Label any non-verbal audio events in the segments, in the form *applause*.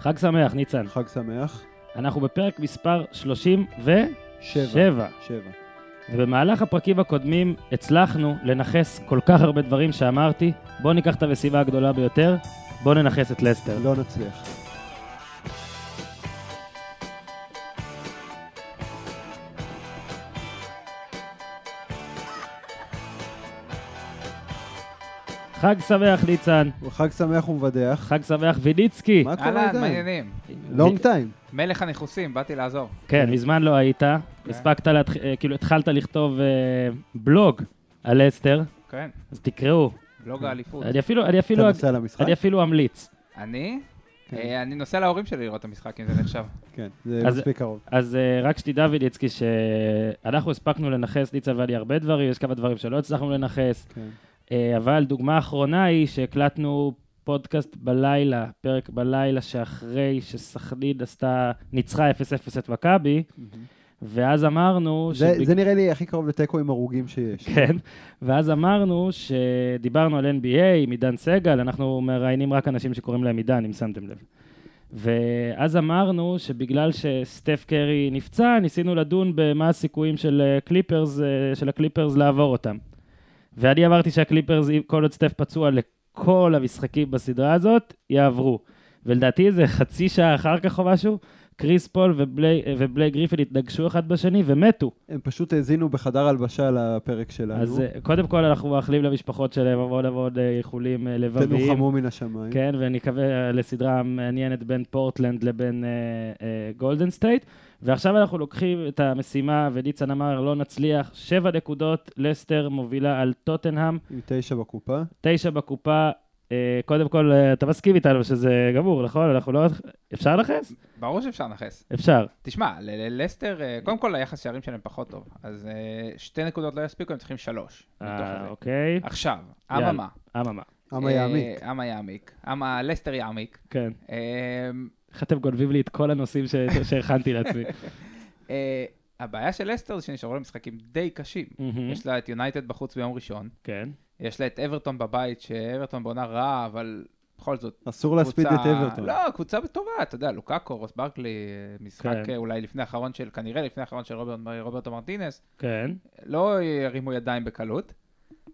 חג שמח, ניצן. חג שמח. אנחנו בפרק מספר 37, שבע. שבע. ובמהלך הפרקים הקודמים הצלחנו לנכס כל כך הרבה דברים שאמרתי. בואו ניקח את המשימה הגדולה ביותר, בואו ננכס את לסטר. לא נצליח. חג שמח, ניצן. חג שמח ומבדח. חג שמח, ויניצקי. מה קורה אהלן, איתם? מעניינים. לונג טיים. מלך הניחוסים, באתי לעזור. כן, מזמן לא היית. הספקת, להתח... אה, כאילו, התחלת לכתוב אה, בלוג על לסטר, כן, אז תקראו. בלוג האליפות. אני אפילו, אני אתה אפילו, נוסע למשחק? אני אפילו אמליץ. אני? כן. אה, אני נוסע להורים שלי לראות את המשחק, אם זה נחשב. *laughs* כן, זה אז- מספיק קרוב. אז רק שתדע, ויניצקי, שאנחנו הספקנו לנכס, ניצה ואני, הרבה דברים, יש כמה דברים שלא הצלחנו לנכס, כן. אבל דוגמה אחרונה היא שהקלטנו פודקאסט בלילה, פרק בלילה שאחרי שסכנין עשתה, ניצחה 0-0 את מכבי, ואז אמרנו... זה שבג- זה נראה לי הכי קרוב לתיקו עם הרוגים שיש. כן, ואז אמרנו שדיברנו על NBA עם עידן סגל, אנחנו מראיינים רק אנשים שקוראים להם עידן, אם שמתם לב. ואז אמרנו שבגלל שסטף קרי נפצע, ניסינו לדון במה הסיכויים של אה, קליפרס, אה, של הקליפרס לעבור אותם. ואני אמרתי שהקליפרס, כל עוד סטף פצוע לכל המשחקים בסדרה הזאת, יעברו. ולדעתי איזה חצי שעה אחר כך או משהו, קריס פול ובלי, ובלייק גריפין התנגשו אחד בשני ומתו. הם פשוט האזינו בחדר הלבשה לפרק שלנו. אז אה, קודם כל אנחנו מאחלים למשפחות שלהם המון המון אה, איחולים אה, לבביים. תנוחמו מן השמיים. כן, ונקווה אה, לסדרה מעניינת בין פורטלנד לבין גולדן סטייט. ועכשיו אנחנו לוקחים את המשימה, וניצן אמר, לא נצליח, שבע נקודות, לסטר מובילה על טוטנהאם, עם תשע בקופה. תשע בקופה. אה, קודם כל, אה, אתה מסכים איתנו שזה גמור, נכון? אנחנו לא... אפשר לנכס? ברור שאפשר לנכס. אפשר. תשמע, ללסטר, אה, קודם כל היחס שערים שלהם פחות טוב. אז שתי נקודות לא יספיקו, הם צריכים שלוש. אה. אוקיי. עכשיו. אממה. אממה. אמה יעמיק. אמה יעמיק. אמה לסטר יעמיק. כן. אה, איך אתם גונבים לי את כל הנושאים שהכנתי לעצמי. *laughs* הבעיה של לסטר זה שנשארו להם משחקים די קשים. יש לה את יונייטד בחוץ ביום ראשון. כן. יש לה את אברטון בבית, שאברטון בעונה רעה, אבל בכל זאת, אסור להספיד את קבוצה- אברטון. לא, קבוצה טובה, אתה יודע, לוקאקו, רוס ברקלי, משחק כן. אולי לפני האחרון של, כנראה לפני האחרון של רוברט, רוברטו מרטינס, כן. לא ירימו ידיים בקלות.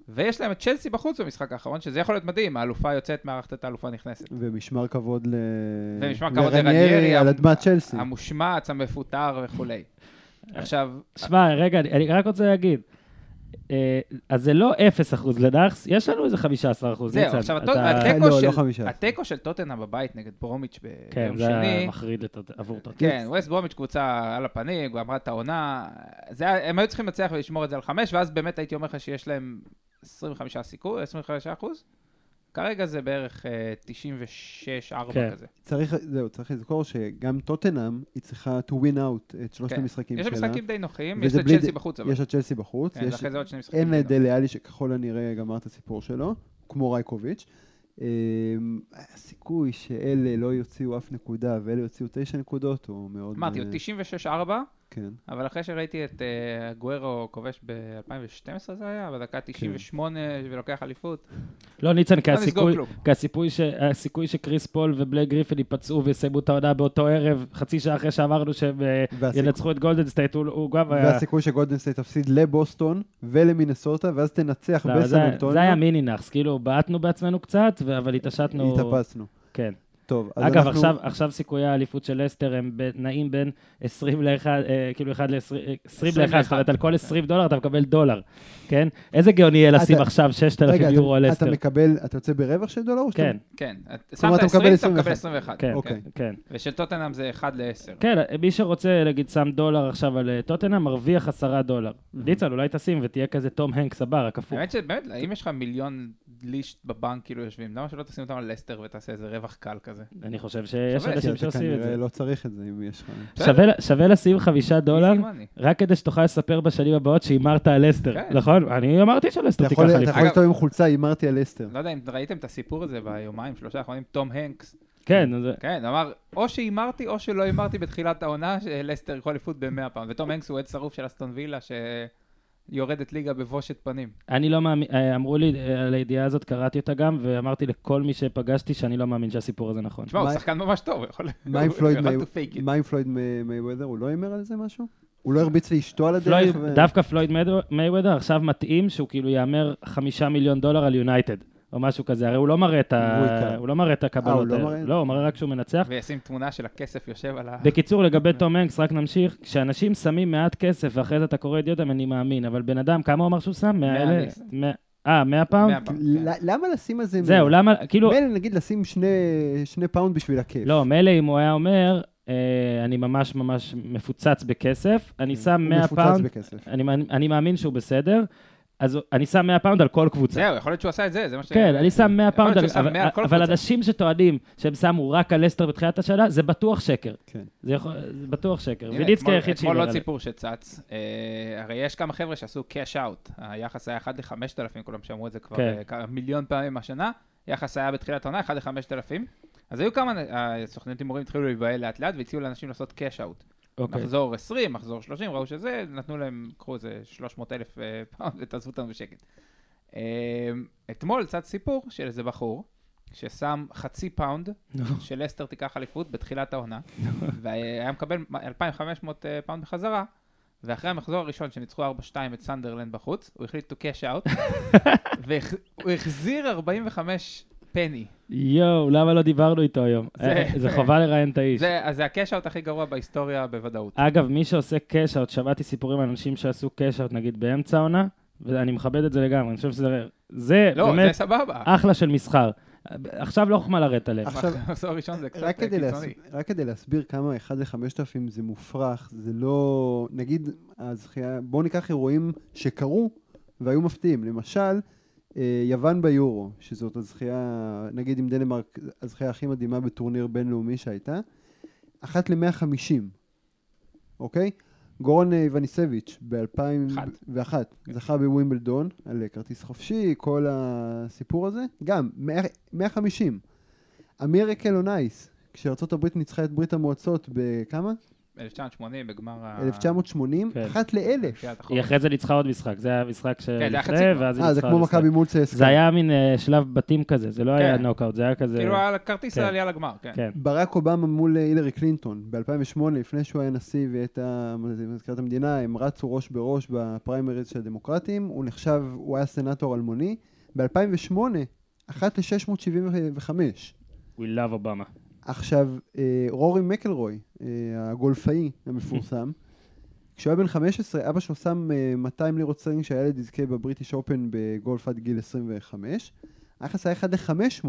ויש להם את צ'לסי בחוץ במשחק האחרון, שזה יכול להיות מדהים, האלופה יוצאת מארחת את האלופה הנכנסת. ומשמר כבוד ל... ומשמר כבוד לרניירי לרניירי, על אדמת צ'לסי. המושמץ, המפוטר וכולי. עכשיו, שמע, רגע, אני, רק רוצה להגיד, אז זה לא 0% לנאחס, יש לנו איזה 15% זהו, ניצן. עכשיו, התיקו לא, של- לא. התיקו של טוטנה בבית נגד ברומיץ' כן, ביום זה היה שני, מחריד עבור טוטנאם. כן, ווסט ברומיץ' קבוצה על הפנים, גמרה את העונה, הם היו צריכים לנצח ולשמור את זה על חמש, ואז באמת הייתי אומר לך שיש להם 25 סיכוי, 25 אחוז. כרגע זה בערך אה, 96-4 כן. כזה. צריך, זהו, צריך לזכור שגם טוטנאם, היא צריכה to win out את שלושת כן. המשחקים יש שלה. שם משחקים די נוחים, יש את צ'לסי בחוץ, אבל. יש את צ'לסי בחוץ, כן, יש- ואחרי זה עוד שני משחקים. אין את דלה עלי שככל הנראה גמר את הסיפור שלו, כמו רייקוביץ'. אמ, הסיכוי שאלה לא יוציאו אף נקודה ואלה יוציאו תשע נקודות הוא מאוד... אמרתי, אה, עוד 96-4, כן. אבל אחרי שראיתי את אה, גוארו כובש ב-2012 זה היה, בדקה 98 ולוקח אליפות, לא, ניצן, כי לא הסיכוי. כי הסיכוי, ש, הסיכוי שקריס פול ובלייק גריפין ייפצעו ויסיימו את העונה באותו ערב, חצי שעה אחרי שאמרנו שהם אה, והסיכוי- ינצחו את גולדן סטייט, הוא, הוא גם היה... והסיכוי שגולדן סטייט תפסיד לבוסטון ולמינסוטה, ואז תנצח לא, זה, בסן זה אנטוניו, היה מיני נאחס, כאילו בעטנו בעצמנו קצת, אבל התעשתנו... התאפסנו. כן. טוב, אז אגב, אנחנו... עכשיו, עכשיו סיכויי האליפות של לסטר הם נעים בין 20 ל-1, אה, כאילו 1 ל-20 ל-1, זאת אומרת, על כל 20 דולר אתה מקבל דולר, כן? איזה גאוני יהיה לשים אתה- עכשיו 6,000 רגע, יורו על אתה, לסטר? אתה מקבל, אתה יוצא ברווח של דולר? או שאתה- כן, כן, את- זאת אומרת, שמת אתה מקבל 20, אתה מקבל 21. 21. כן, אוקיי. כן. ושל טוטנאם זה 1 ל-10. כן, מי שרוצה, נגיד, שם דולר עכשיו על אה, טוטנאם, מרוויח 10 דולר. ניצן, אולי תשים ותהיה כזה תום הנקס הבא, רק הפוך. האמת שבאמת, אם יש לך מיליון ליש בבנק כאילו יושבים, למה שלא תשים אותם על לסטר ותעשה איזה רווח קל כזה? אני חושב שיש אנשים שעושים את זה. לא צריך את זה אם יש לך... שווה- לשים חמישה דולר. רק כדי שתוכל לספר בשנים הבאות שהימרת על לסטר, כן. נכון? אני אמרתי שלסטר תיקח יכול אתה אליפות. יכול לכתוב עם חולצה, הימרתי על אסטר. לא יודע אם ראיתם את הסיפור הזה ביומיים, שלושה האחרונים, תום הנקס. כן, זה- כן, אמר, או שהימרתי או שלא הימרתי בתחילת העונה, שלסטר יקחו אליפות במאה פעם. ותום הנקס הוא עד שרוף של אסטון וילה, יורדת ליגה בבושת פנים. אני לא מאמין, אה, אמרו לי אה, על הידיעה הזאת, קראתי אותה גם, ואמרתי לכל מי שפגשתי שאני לא מאמין שהסיפור הזה נכון. תשמע, הוא מה- שחקן ממש טוב, הוא יכול... מה עם הוא פלויד מייוודר? הוא לא הימר על זה משהו? הוא לא הרביץ לאשתו על הדרך? דווקא פלויד מייוודר עכשיו מתאים שהוא כאילו יאמר חמישה מיליון דולר על יונייטד, או משהו כזה, הרי הוא לא מראה את, ה... הוא לא מראה את הקבלות אה, הוא לא האלה. מראה? לא, הוא מראה רק שהוא מנצח. וישים תמונה של הכסף יושב על ה... בקיצור, לגבי תום הנקס, רק נמשיך, כשאנשים שמים מעט כסף ואחרי זה אתה קורא ידיעות, אני מאמין, אבל בן אדם, כמה הוא אמר שהוא שם? 100 מאה אלף? ליסט. מאה- אה, 100 פאונד? כן. למה לשים על זה... זהו, למה, כאילו, מילא נגיד לשים שני- שני פאונד בשביל הכיף. לא, מילא אם הוא היה אומר, אה, אני ממש ממש מפוצץ בכסף, אני שם כן, הוא 100 מפוצץ פאונד, בכסף. אני מאמין- אני מאמין שהוא בסדר, אז אני שם 100 פאונד על כל קבוצה. זהו, יכול להיות שהוא עשה את זה, זה מה ש... כן, אני שם 100 יכול להיות פאונד, על- אבל- 100 על כל אבל קבוצה. אנשים שטוענים שהם שמו רק על לסטר בתחילת השנה, זה בטוח שקר. כן. זה יכול- זה בטוח שקר. ויליצקי אתמול- היחיד אתמול שהימר עוד. סיפור שצץ, אה, הרי יש כמה חבר'ה שעשו cash out, היחס היה 1 ל-5,000, כולם שמעו את זה כבר כן. אה, מיליון פעמים השנה, יחס היה בתחילת העונה 1 ל-5,000, אז היו כמה, אה, סוכניות הימורים התחילו להיבהל לאט לאט והציעו לאנשים לעשות cash out. אוקיי. מחזור 20, מחזור 30, ראו שזה, נתנו להם, קחו איזה 300 אלף פאונד ותעזבו אותנו בשקט. אה, אתמול צץ סיפור של איזה בחור, ששם חצי פאונד. שלסטר תיקח אליפות בתחילת העונה, והיה מקבל 2,500 אה, פאונד בחזרה, ואחרי המחזור הראשון שניצחו 4-2 את סנדרלנד בחוץ, הוא החליט to cash out, *laughs* והוא החזיר 45 פני. יואו, למה לא דיברנו איתו היום? זה- אה, זה חובה לראיין את האיש. זה, אז זה הכי גרוע בהיסטוריה בוודאות. אגב, מי שעושה cash out, שמעתי סיפורים על אנשים שעשו cash out נגיד באמצע העונה, ואני מכבד את זה לגמרי, אני חושב שזה זה לא, זה באמת סבבה. אחלה של מסחר. עכשיו לא חוכמה לרדת עליהם. עכשיו, *laughs* המחזור הראשון זה קצת אה. קיצוני. רק כדי להסביר כמה 1 ל-5,000 זה מופרך, זה לא... נגיד, הזכייה... בואו ניקח אירועים שקרו והיו מפתיעים. למשל, אה, יוון ביורו, שזאת הזכייה, נגיד עם דנמרק, הזכייה הכי מדהימה בטורניר בינלאומי שהייתה, אחת ל-150, אוקיי? גורן אה, איווניסביץ' ב-2001 זכה בווימבלדון על אה, כרטיס חופשי, כל הסיפור הזה, גם 100 150. אמיר אקלונייס, כשארצות הברית ניצחה את ברית המועצות בכמה? 1980 בגמר ה... 1980, כן. אחת לאלף. היא אחרי זה ניצחה עוד משחק, זה היה המשחק זה היה חצי שלפני. ואז היא אה, זה ניצחה כמו עוד משחק. מכבי מול צסקה. זה היה מין אה, שלב בתים כזה, זה לא היה כן. נוקאוט, זה היה כזה... כאילו על כרטיס כן. העלייה לגמר, כן. כן. ברק אובמה מול אה, הילרי קלינטון ב-2008, לפני שהוא היה נשיא והייתה מזכירת המדינה, הם רצו ראש בראש בפריימריז של הדמוקרטים, הוא נחשב, הוא היה סנאטור אלמוני. ב-2008, אחת ל-675. We love אובמה. עכשיו, אה, רורי מקלרוי, אה, הגולפאי המפורסם, *laughs* כשהוא היה בן 15, אבא שלו שם אה, 200 לירות סטרלינג שהילד יזכה בבריטיש אופן בגולף עד גיל 25. היחס היה 1 ל-500.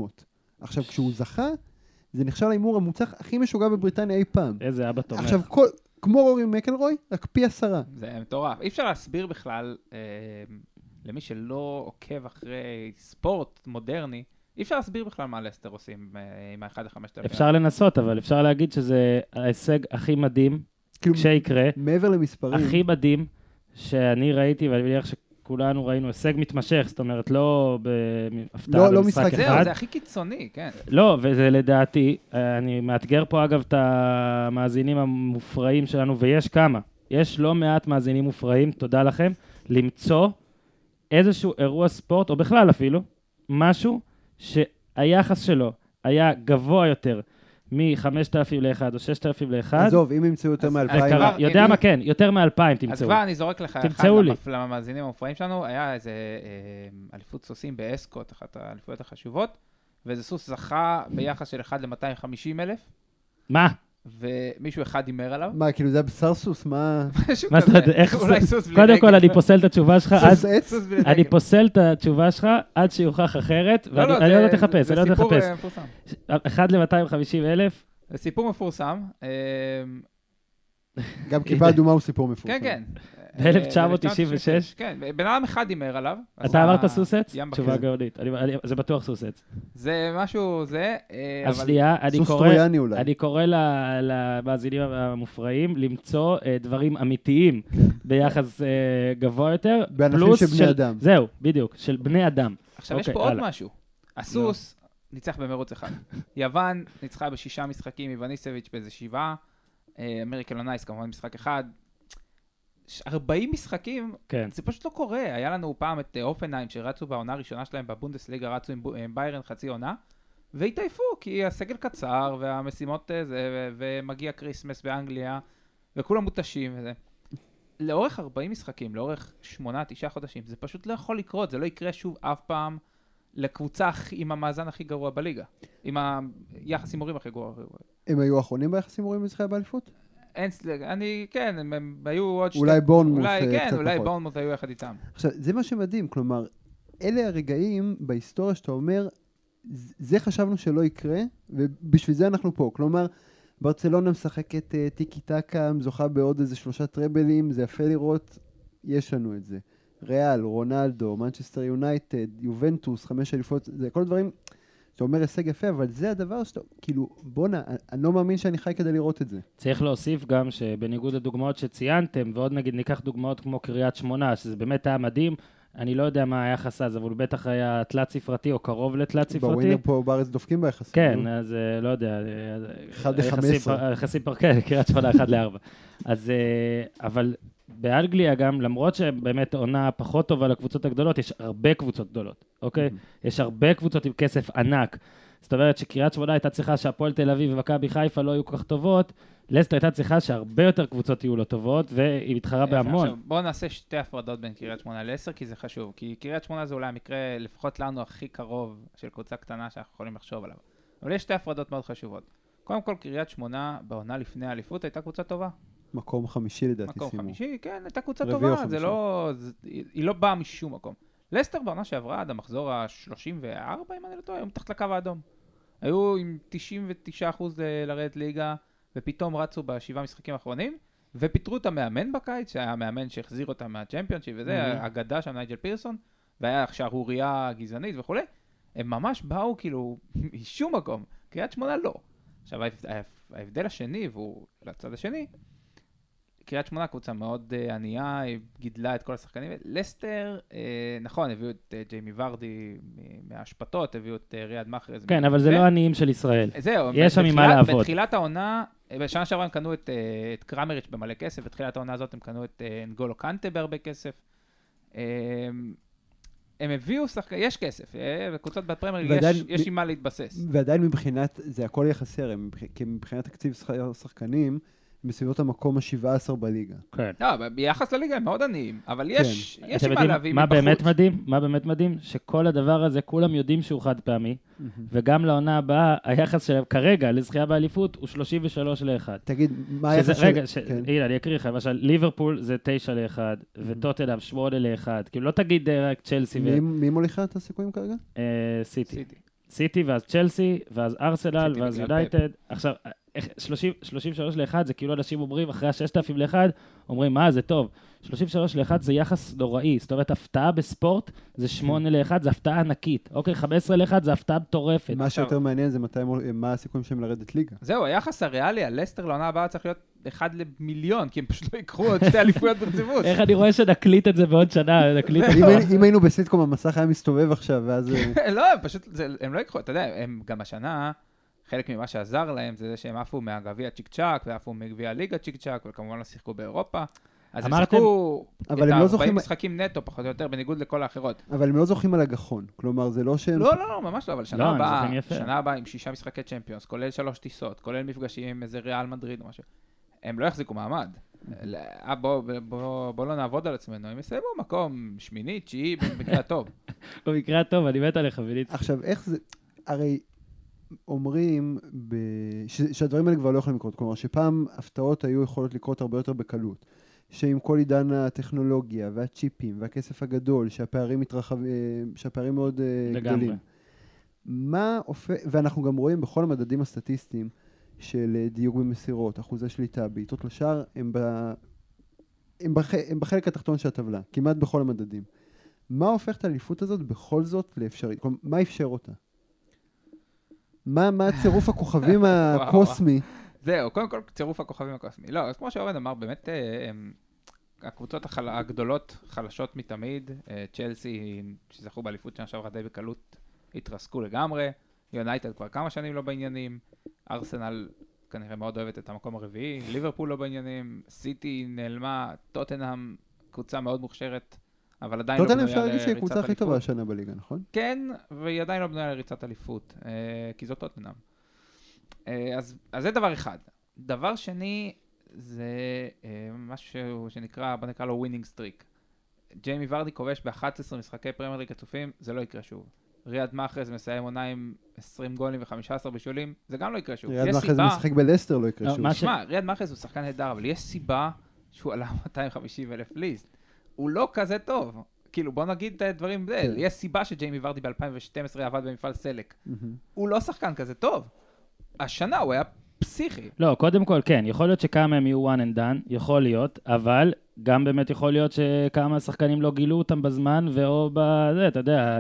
עכשיו, כשהוא זכה, זה נחשב להימור המוצלח הכי משוגע בבריטניה אי פעם. איזה אבא תומך. עכשיו, כל, כמו רורי מקלרוי, רק פי עשרה. זה מטורף. אי אפשר להסביר בכלל, אה, למי שלא עוקב אחרי ספורט מודרני, אי אפשר להסביר בכלל מה לסטר עושים אה, עם ה-1 ל-5000. אפשר לנסות, אבל אפשר להגיד שזה ההישג הכי מדהים כאילו, שיקרה, מעבר למספרים, הכי מדהים שאני ראיתי, ואני מניח שכולנו ראינו הישג מתמשך, זאת אומרת, לא בהפתעה לא- לא במשחק משחק זהו, אחד. זה הכי קיצוני, כן. לא, וזה לדעתי, אה, אני מאתגר פה אגב את המאזינים המופרעים שלנו, ויש כמה. יש לא מעט מאזינים מופרעים, תודה לכם, למצוא איזשהו אירוע ספורט, או בכלל אפילו, משהו שהיחס שלו היה גבוה יותר מ-5,000 ל-1 או 6,000 ל-1. עזוב, אם ימצאו יותר אז- מאלפיים, אז וקרה, כבר- יודע אם- מה כן, יותר מאלפיים אז תמצאו. כבר אני זורק לך אחד למאזינים המופרעים שלנו, היה איזה אה, אליפות סוסים באסקוט, אחת האליפויות החשובות, ואיזה סוס זכה ביחס של 1 ל-250 אלף, מה? ומישהו אחד הימר עליו. מה, כאילו זה היה בשר סוס? מה... משהו מה זאת כזה. אומרת, איך אולי זה- סוס בלי קודם כל, רגל. אני פוסל את התשובה שלך. סוס עץ? סוס בלי אני רגל. פוסל את התשובה שלך עד שיוכח אחרת, לא, ואני לא, אני לא זה- יודע לחפש, זה אני לא יודע סיפור, לחפש. אה, מפורסם. 1 ל-250 אלף, זה סיפור מפורסם. אה, גם כיפה אדומה הוא סיפור מפורסם. כן, כן. ב-1996? כן, בן אדם אחד הימר עליו. אתה אמרת סוסץ? תשובה. גאונית. זה בטוח סוסץ. זה משהו, זה, אה, אז שנייה, אני סוס קורא... טרויאני אולי. אני קורא ל- למאזינים המופרעים למצוא אה, דברים אמיתיים ביחס אה, גבוה יותר. פלוס של בני אדם. זהו, בדיוק, של בני אדם. עכשיו יש אוקיי, פה עוד. משהו. הסוס ניצח במרוץ אחד. יוון ניצחה בשישה משחקים, איווניסביץ' באיזה שבעה. אה, אמריקל אונייס כמובן משחק אחד. ש- 40 משחקים, כן. זה פשוט לא קורה. היה לנו פעם את אה, הופנהיים שרצו בעונה הראשונה שלהם בבונדסליגה, רצו עם, עם ביירן חצי עונה, והתעייפו, כי הסגל קצר, והמשימות אה, זה, ו- ומגיע כריסמס באנגליה, וכולם מותשים וזה. לאורך 40 משחקים, לאורך 8-9 חודשים, זה פשוט לא יכול לקרות, זה לא יקרה שוב אף פעם לקבוצה עם המאזן הכי גרוע בליגה. עם היחס הימורים הכי גרוע. הם היו האחרונים ביחסים מורים בזכייה באליפות? אין, אני, כן, הם, הם היו עוד שתי... אולי בורנמוט אולי, אה, כן, קצת אולי פחות. בורנמוט היו יחד איתם. עכשיו, זה מה שמדהים, כלומר, אלה הרגעים בהיסטוריה שאתה אומר, "ז- זה חשבנו שלא יקרה, ובשביל זה אנחנו פה. כלומר, ברצלונה משחקת אה, טיקי טקה, זוכה בעוד איזה שלושה טראבלים, זה יפה לראות, יש לנו את זה. ריאל, רונלדו, מנצ'סטר יונייטד, יובנטוס, חמש אליפות, זה כל הדברים שאתה אומר הישג יפה, אבל זה הדבר שאתה, כאילו, בואנה, אני- לא מאמין שאני חי כדי לראות את זה. צריך להוסיף גם שבניגוד לדוגמאות שציינתם, ועוד נגיד ניקח דוגמאות כמו קריית שמונה, שזה באמת היה מדהים, אני לא יודע מה היחס אז, אבל הוא בטח היה תלת ספרתי או קרוב לתלת ספרתי. בווינר פה בארץ דופקים ביחסים. כן. אז אה, לא יודע. אה, אחד היחסים ל-15. פר- היחסים פר... כן, קריית שמונה, אחד לארבע. אז, אה, אבל באנגליה גם, למרות שבאמת עונה פחות טובה לקבוצות הגדולות, יש הרבה קבוצות גדולות, אוקיי? יש הרבה קבוצות עם כסף ענק. זאת אומרת שקריית שמונה הייתה צריכה שהפועל תל אביב ומכבי חיפה לא יהיו כל כך טובות, לסטר הייתה צריכה שהרבה יותר קבוצות יהיו לא טובות, והיא מתחרה בהמון. עכשיו, בואו נעשה שתי הפרדות בין קריית שמונה לעשר, כי זה חשוב. כי קריית שמונה זה אולי המקרה, לפחות לנו, הכי קרוב של קבוצה קטנה שאנחנו יכולים לחשוב עליו. אבל יש שתי הפרדות מאוד חשובות. קודם כל, קריית שמונה בעונה לפני האליפות הייתה קבוצה טובה. מקום חמישי לדעתי מקום סיימו. חמישי, כן, הייתה קבוצה טובה, חמישי. זה לא... זה, היא היא לא באה משום מקום. לסטר בעונה שעברה עד המחזור ה-34, אם אני לא טועה, היו מתחת לקו האדום. היו עם 99% ל- לרדת ליגה, ופתאום רצו בשבעה משחקים האחרונים, ופיטרו את המאמן בקיץ, שהיה המאמן שהחזיר אותם מהצ'מפיונשיפ וזה, Mhm. האגדה שם, נייג'ל פירסון, והיה שערורייה גזענית וכולי. הם ממש באו כאילו *laughs* משום מקום. קריית שמונה לא. עכשיו ההבד- ההב- ההבדל השני, והוא לצד השני, קריית שמונה קבוצה מאוד אה, ענייה, היא גידלה את כל השחקנים. לסטר, אה, נכון, הביאו את אה, ג'יימי ורדי מהאשפתות, הביאו את אה, ריאד מאחרז. כן, אבל זה לא העניים של ישראל. זהו, יש שם עם מה בתחילת- לעבוד. בתחילת העונה, בשנה שעברה הם קנו את, אה, את קרמריץ' במלא כסף, בתחילת העונה הזאת הם קנו את אה, אנגולו קנטה בהרבה כסף. הם הביאו שחקנים, יש כסף, בקבוצות בפרמייר ועדיין יש, עם מה להתבסס. ועדיין מבחינת, זה הכל יחסי כי מבחינת תקציב שחקנים, בסביבות המקום ה-17 בליגה. כן. לא, אבל ביחס לליגה הם מאוד עניים, אבל יש, יש אתם עם מה יודעים להביא מה מבחוץ. באמת מדהים? מה באמת מדהים? שכל הדבר הזה, כולם יודעים שהוא חד פעמי, וגם לעונה הבאה, היחס שלהם כרגע לזכייה באליפות הוא 33 ל-1. תגיד, מה היחס של... רגע, ש... כן. הנה, אני אקריא לך, למשל, ליברפול זה 9 ל-1, וטוטנאם 8 ל-1. כאילו, לא תגיד אה, רק צ'לסי מי- מי מוליכה את הסיכויים כרגע? וסיטי. סיטי. סיטי ואז צ'לסי, ואז ארסנל, ואז יונייטד. עכשיו, 30 33 ל-1 זה כאילו אנשים אומרים, אחרי ה-6,000 ל-1, אומרים, מה, זה טוב. 33 ל-1 זה יחס נוראי. זאת אומרת, הפתעה בספורט זה 8 ל-1, זה הפתעה ענקית. אוקיי, 15 ל-1 זה הפתעה מטורפת. מה שיותר מעניין זה מתי מה הסיכויים שלהם לרדת ליגה. זהו, היחס הריאלי על לסטר לעונה הבאה צריך להיות 1 למיליון, כי הם פשוט לא ייקחו עוד שתי אליפויות ברציפות. איך אני רואה שנקליט את זה בעוד שנה, נקליט את זה. אם היינו בסיטקום, המסך היה מסתובב עכשיו, ואז... אה, *laughs* לא, הם פשוט, זה, הם לא ייקחו, אתה יודע, הם גם השנה, חלק ממה שעזר להם זה זה שהם עפו מהגביע צ'יק צ'אק, ועפו מגביע הליגה צ'יק צ'אק, וכמובן לא שיחקו באירופה. אז הם אמרתם- שיחקו אבל את הם לא ה-40 זוכים- משחקים נטו, פחות או יותר, בניגוד לכל האחרות. אבל הם לא זוכים על הגחון. כלומר, זה לא שהם... לא, לא, לא, ממש לא, אבל שנה לא, הם הבאה, יפה. שנה הבאה עם שישה משחקי צ'מפיונס, כולל שלוש טיסות, כולל מפגשים עם איזה ריאל מדריד או משהו, הם לא יחזיקו מעמד. ל- אה, בוא, בוא, בוא לא נעבוד על עצמנו, הם יסיימו מקום שמיני, תשיעי, במקרה הטוב. *laughs* במקרה הטוב, אני מת עליך, *laughs* ויניצקי. עכשיו, איך זה... הרי אומרים ב... ש... שהדברים האלה כבר לא יכולים לקרות. כלומר, שפעם הפתעות היו יכולות לקרות הרבה יותר בקלות. שעם כל עידן הטכנולוגיה והצ'יפים והכסף הגדול, שהפערים מתרחב... אה, שהפערים מאוד אה, לגמרי. גדולים. מה הופך... ואנחנו גם רואים בכל המדדים הסטטיסטיים של אה, דיוק במסירות, אחוזי שליטה, בעיטות לשער, הם, ב... הם, בח... הם בחלק התחתון של הטבלה, כמעט בכל המדדים. מה הופך את האליפות הזאת בכל זאת לאפשרית? כלומר, מה אפשר אותה? מה, מה צירוף הכוכבים *laughs* הקוסמי? זהו, קודם כל צירוף הכוכבים הקוסמי. לא, אז כמו שאורן אמר, באמת אה, הם- הקבוצות החל... הגדולות חלשות מתמיד. אה, צ'לסי, שזכו באליפות שנה שעברה די בקלות, התרסקו לגמרי. יונייטד כבר כמה שנים לא בעניינים. ארסנל כנראה מאוד אוהבת את המקום הרביעי, ליברפול לא בעניינים, סיטי נעלמה, טוטנהאם, קבוצה מאוד מוכשרת, אבל עדיין לא טוטנאם בנויה אפשר להגיד שהיא לריצת הקבוצה הכי טובה אליפות. השנה בליגה, נכון? כן, והיא עדיין לא בנויה לריצת אליפות, אה, כי זאת טוטנאם. אה, אז, אז זה דבר אחד. דבר שני, זה אה, משהו שנקרא, בוא נקרא לו ווינינג סטריק. ג'יימי ורדי כובש ב-11 משחקי פרמייר ליג רצופים, זה לא יקרה שוב. ריאד מאחרז מסיים עונה עם 20 גולים ו-15 בישולים, זה גם לא יקרה שוב. ריאד מאחז סיבה- משחק בלסטר לא יקרה לא, שוב. מה ש- שמע, ריאד מאחרז הוא שחקן נהדר, אבל יש סיבה שהוא עלה 250 אלף ליסט. הוא לא כזה טוב. כאילו, בוא נגיד את הדברים, כן. יש סיבה שג'יימי ורדי ב-2012 עבד במפעל סלק. מהמם. הוא לא שחקן כזה טוב. השנה הוא היה פסיכי. לא, קודם כל, כן, יכול להיות שכמה מהם יהיו one and done, יכול להיות, אבל גם באמת יכול להיות שכמה שחקנים לא גילו אותם בזמן, ואו בזה, אתה יודע,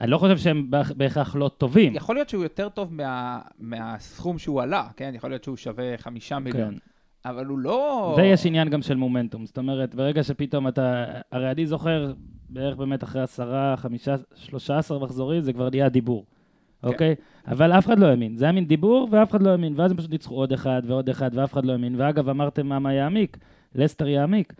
אני לא חושב שהם בהכ- בהכרח לא טובים. יכול להיות שהוא יותר טוב מה, מהסכום שהוא עלה, כן? יכול להיות שהוא שווה חמישה מיליון. כן. אבל הוא לא... ויש עניין גם של מומנטום, זאת אומרת, ברגע שפתאום אתה, הרי אני זוכר בערך באמת אחרי עשרה, חמישה, שלושה עשר מחזורים, זה כבר נהיה דיבור, כן. אוקיי? אבל אף אחד לא האמין, זה היה מין דיבור ואף אחד לא האמין, ואז הם פשוט ניצחו עוד אחד ועוד אחד ואף אחד לא האמין, ואגב, אמרתם מה מה יעמיק, לסטר יעמיק.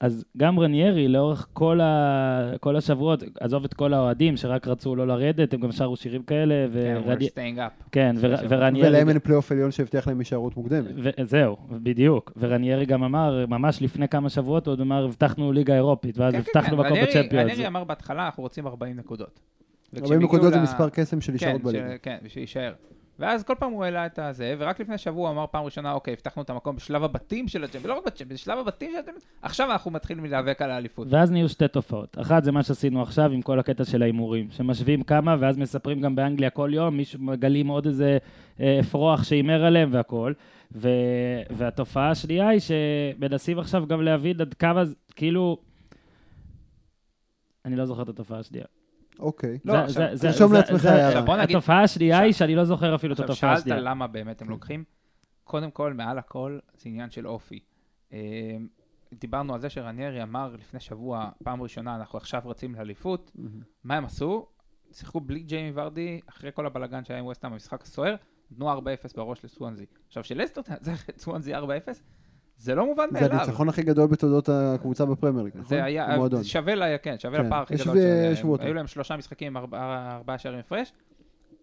אז גם רניירי, לאורך כל, ה... כל השבועות, עזוב את כל האוהדים שרק רצו לא לרדת, הם גם שרו שירים כאלה, כן, ורני... we're staying up. כן. שבוע. ורניירי... ולהם אין פלייאוף עליון שהבטיח להם הישארות מוקדמת. וזהו, בדיוק. ורניירי גם אמר, ממש לפני כמה שבועות, הוא עוד אמר, הבטחנו ליגה אירופית, ואז כן, כן, הבטחנו כן, מקום רניירי- בצ'מפיונס. רניירי אמר בהתחלה, אנחנו רוצים 40 נקודות. 40 וכשהם נקודות זה ל- מספר קסם של כן, הישארות ש- בליגה. כן, שיישאר. ואז כל פעם הוא העלה את הזה, ורק לפני שבוע הוא אמר פעם ראשונה, אוקיי, הבטחנו את המקום בשלב הבתים של הצ'מפיונס, ולא רק בצ'מפיונס, בשלב הבתים של הצ'מפיונס, עכשיו אנחנו מתחילים להיאבק על האליפות. ואז נהיו שתי תופעות. אחת זה מה שעשינו עכשיו עם כל הקטע של ההימורים, שמשווים כמה, ואז מספרים גם באנגליה כל יום, מישהו מגלים עוד איזה אה, אפרוח שהימר עליהם והכל. ו... והתופעה השנייה היא שמנסים עכשיו גם להבין עד כמה, כאילו... אני לא זוכר את התופעה השנייה. אוקיי. לא, תרשום לעצמך הערה. התופעה השנייה היא שאני לא זוכר אפילו את עכשיו, התופעה שאלת השנייה. למה באמת הם לוקחים? קודם כל, מעל הכל, זה עניין של אופי. אה, דיברנו על זה שרניירי אמר לפני שבוע, פעם ראשונה, אנחנו עכשיו רצים לאליפות. מה הם עשו? שיחקו בלי ג'יימי ורדי, אחרי כל הבלגן שהיה עם ווסטהאם במשחק הסוער, נתנו 4-0 בראש לסוונזי. עכשיו, שלסטר תנצח את *laughs* סוונזי 4-0, זה לא מובן זה מאליו. הניצחון הכי גדול בתולדות הקבוצה בפרמייר נכון? זה היה, המועדון. שווה לה, כן, שווה כן, לפער הכי גדול. אותו. היו להם שלושה משחקים, ארבעה שערים הפרש.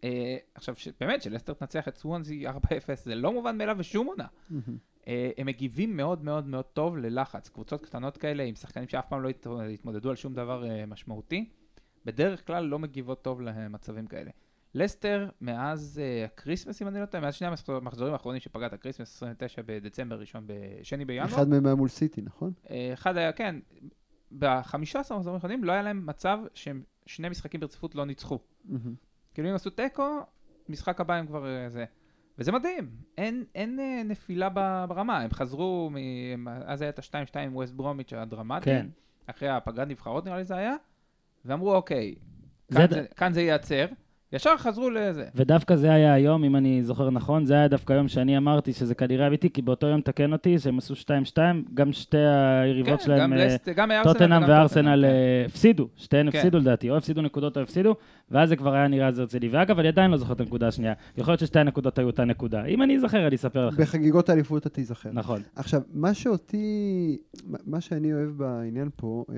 אה, עכשיו, ש- באמת, שלסטר תנצח את סוונזי 4-0, זה לא מובן מאליו בשום עונה. אה, הם מגיבים מאוד מאוד מאוד טוב ללחץ. קבוצות קטנות כאלה עם שחקנים שאף פעם לא הת- התמודדו על שום דבר אה, משמעותי, בדרך כלל לא מגיבות טוב למצבים כאלה. לסטר, מאז אה, הקריסמס, אם אני לא טועה, מאז שני המחזור- המחזורים האחרונים שפגע את הקריסמס, 29 בדצמבר, ראשון בשני בינואר. אחד מהם היה מול סיטי, נכון? אה, אחד היה, כן, ב-15 מחזורים האחרונים לא היה להם מצב שהם שני משחקים ברציפות לא ניצחו. כאילו אם עשו תיקו, משחק הבא הם כבר אה, זה. וזה מדהים, אין, אין נפילה ברמה, הם חזרו, מ... אז היה את ה-2-2 עם ווסט ברומיץ' הדרמטי, כן. אחרי הפגרת נבחרות נראה לי זה היה, ואמרו אוקיי, זה כאן ד- זה, כאן זה ייעצר, ישר חזרו לזה. ודווקא זה היה היום, אם אני זוכר נכון, זה היה דווקא היום שאני אמרתי שזה כנראה אמיתי, כי באותו יום תקן אותי, שהם עשו 2-2, גם שתי היריבות כן, שלהם, גם, אה, טוטנאם וארסנל כן. אה, הפסידו, שתיהן כן. הפסידו לדעתי, או הפסידו נקודות או הפסידו, ואז זה כבר היה נראה זה רציני. ואגב, אני עדיין לא זוכר את הנקודה השנייה. יכול להיות ששתי הנקודות היו אותה נקודה. אם אני אזכר, אני אספר לכם. בחגיגות האליפות אתה תיזכר. נכון. עכשיו, מה שאותי, מה- שאני אוהב בעניין פה, אה,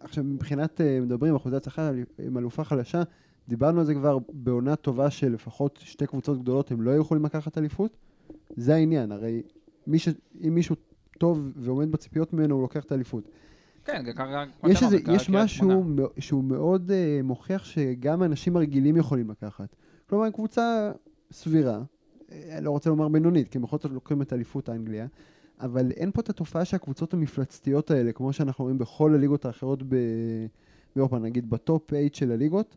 עכשיו מבחינת, מדברים אחוזי הצלחה עם אלופה חלשה, דיברנו על זה כבר בעונה טובה של לפחות שתי קבוצות גדולות, הם לא יכולים לקחת אליפות. זה העניין, הרי מי ש... אם מישהו טוב ועומד בציפיות ממנו, הוא לוקח את האליפות. כן, זה קרה, יש, איזה, יש משהו. מאו- שהוא מאוד uh, מוכיח שגם האנשים הרגילים יכולים לקחת. כלומר, הם קבוצה סבירה, אה, לא רוצה לומר בינונית, כי הם בכל זאת לוקחים את אליפות אנגליה, אבל אין פה את התופעה שהקבוצות המפלצתיות האלה, כמו שאנחנו רואים בכל הליגות האחרות באירופה, נגיד בטופ 8 של הליגות,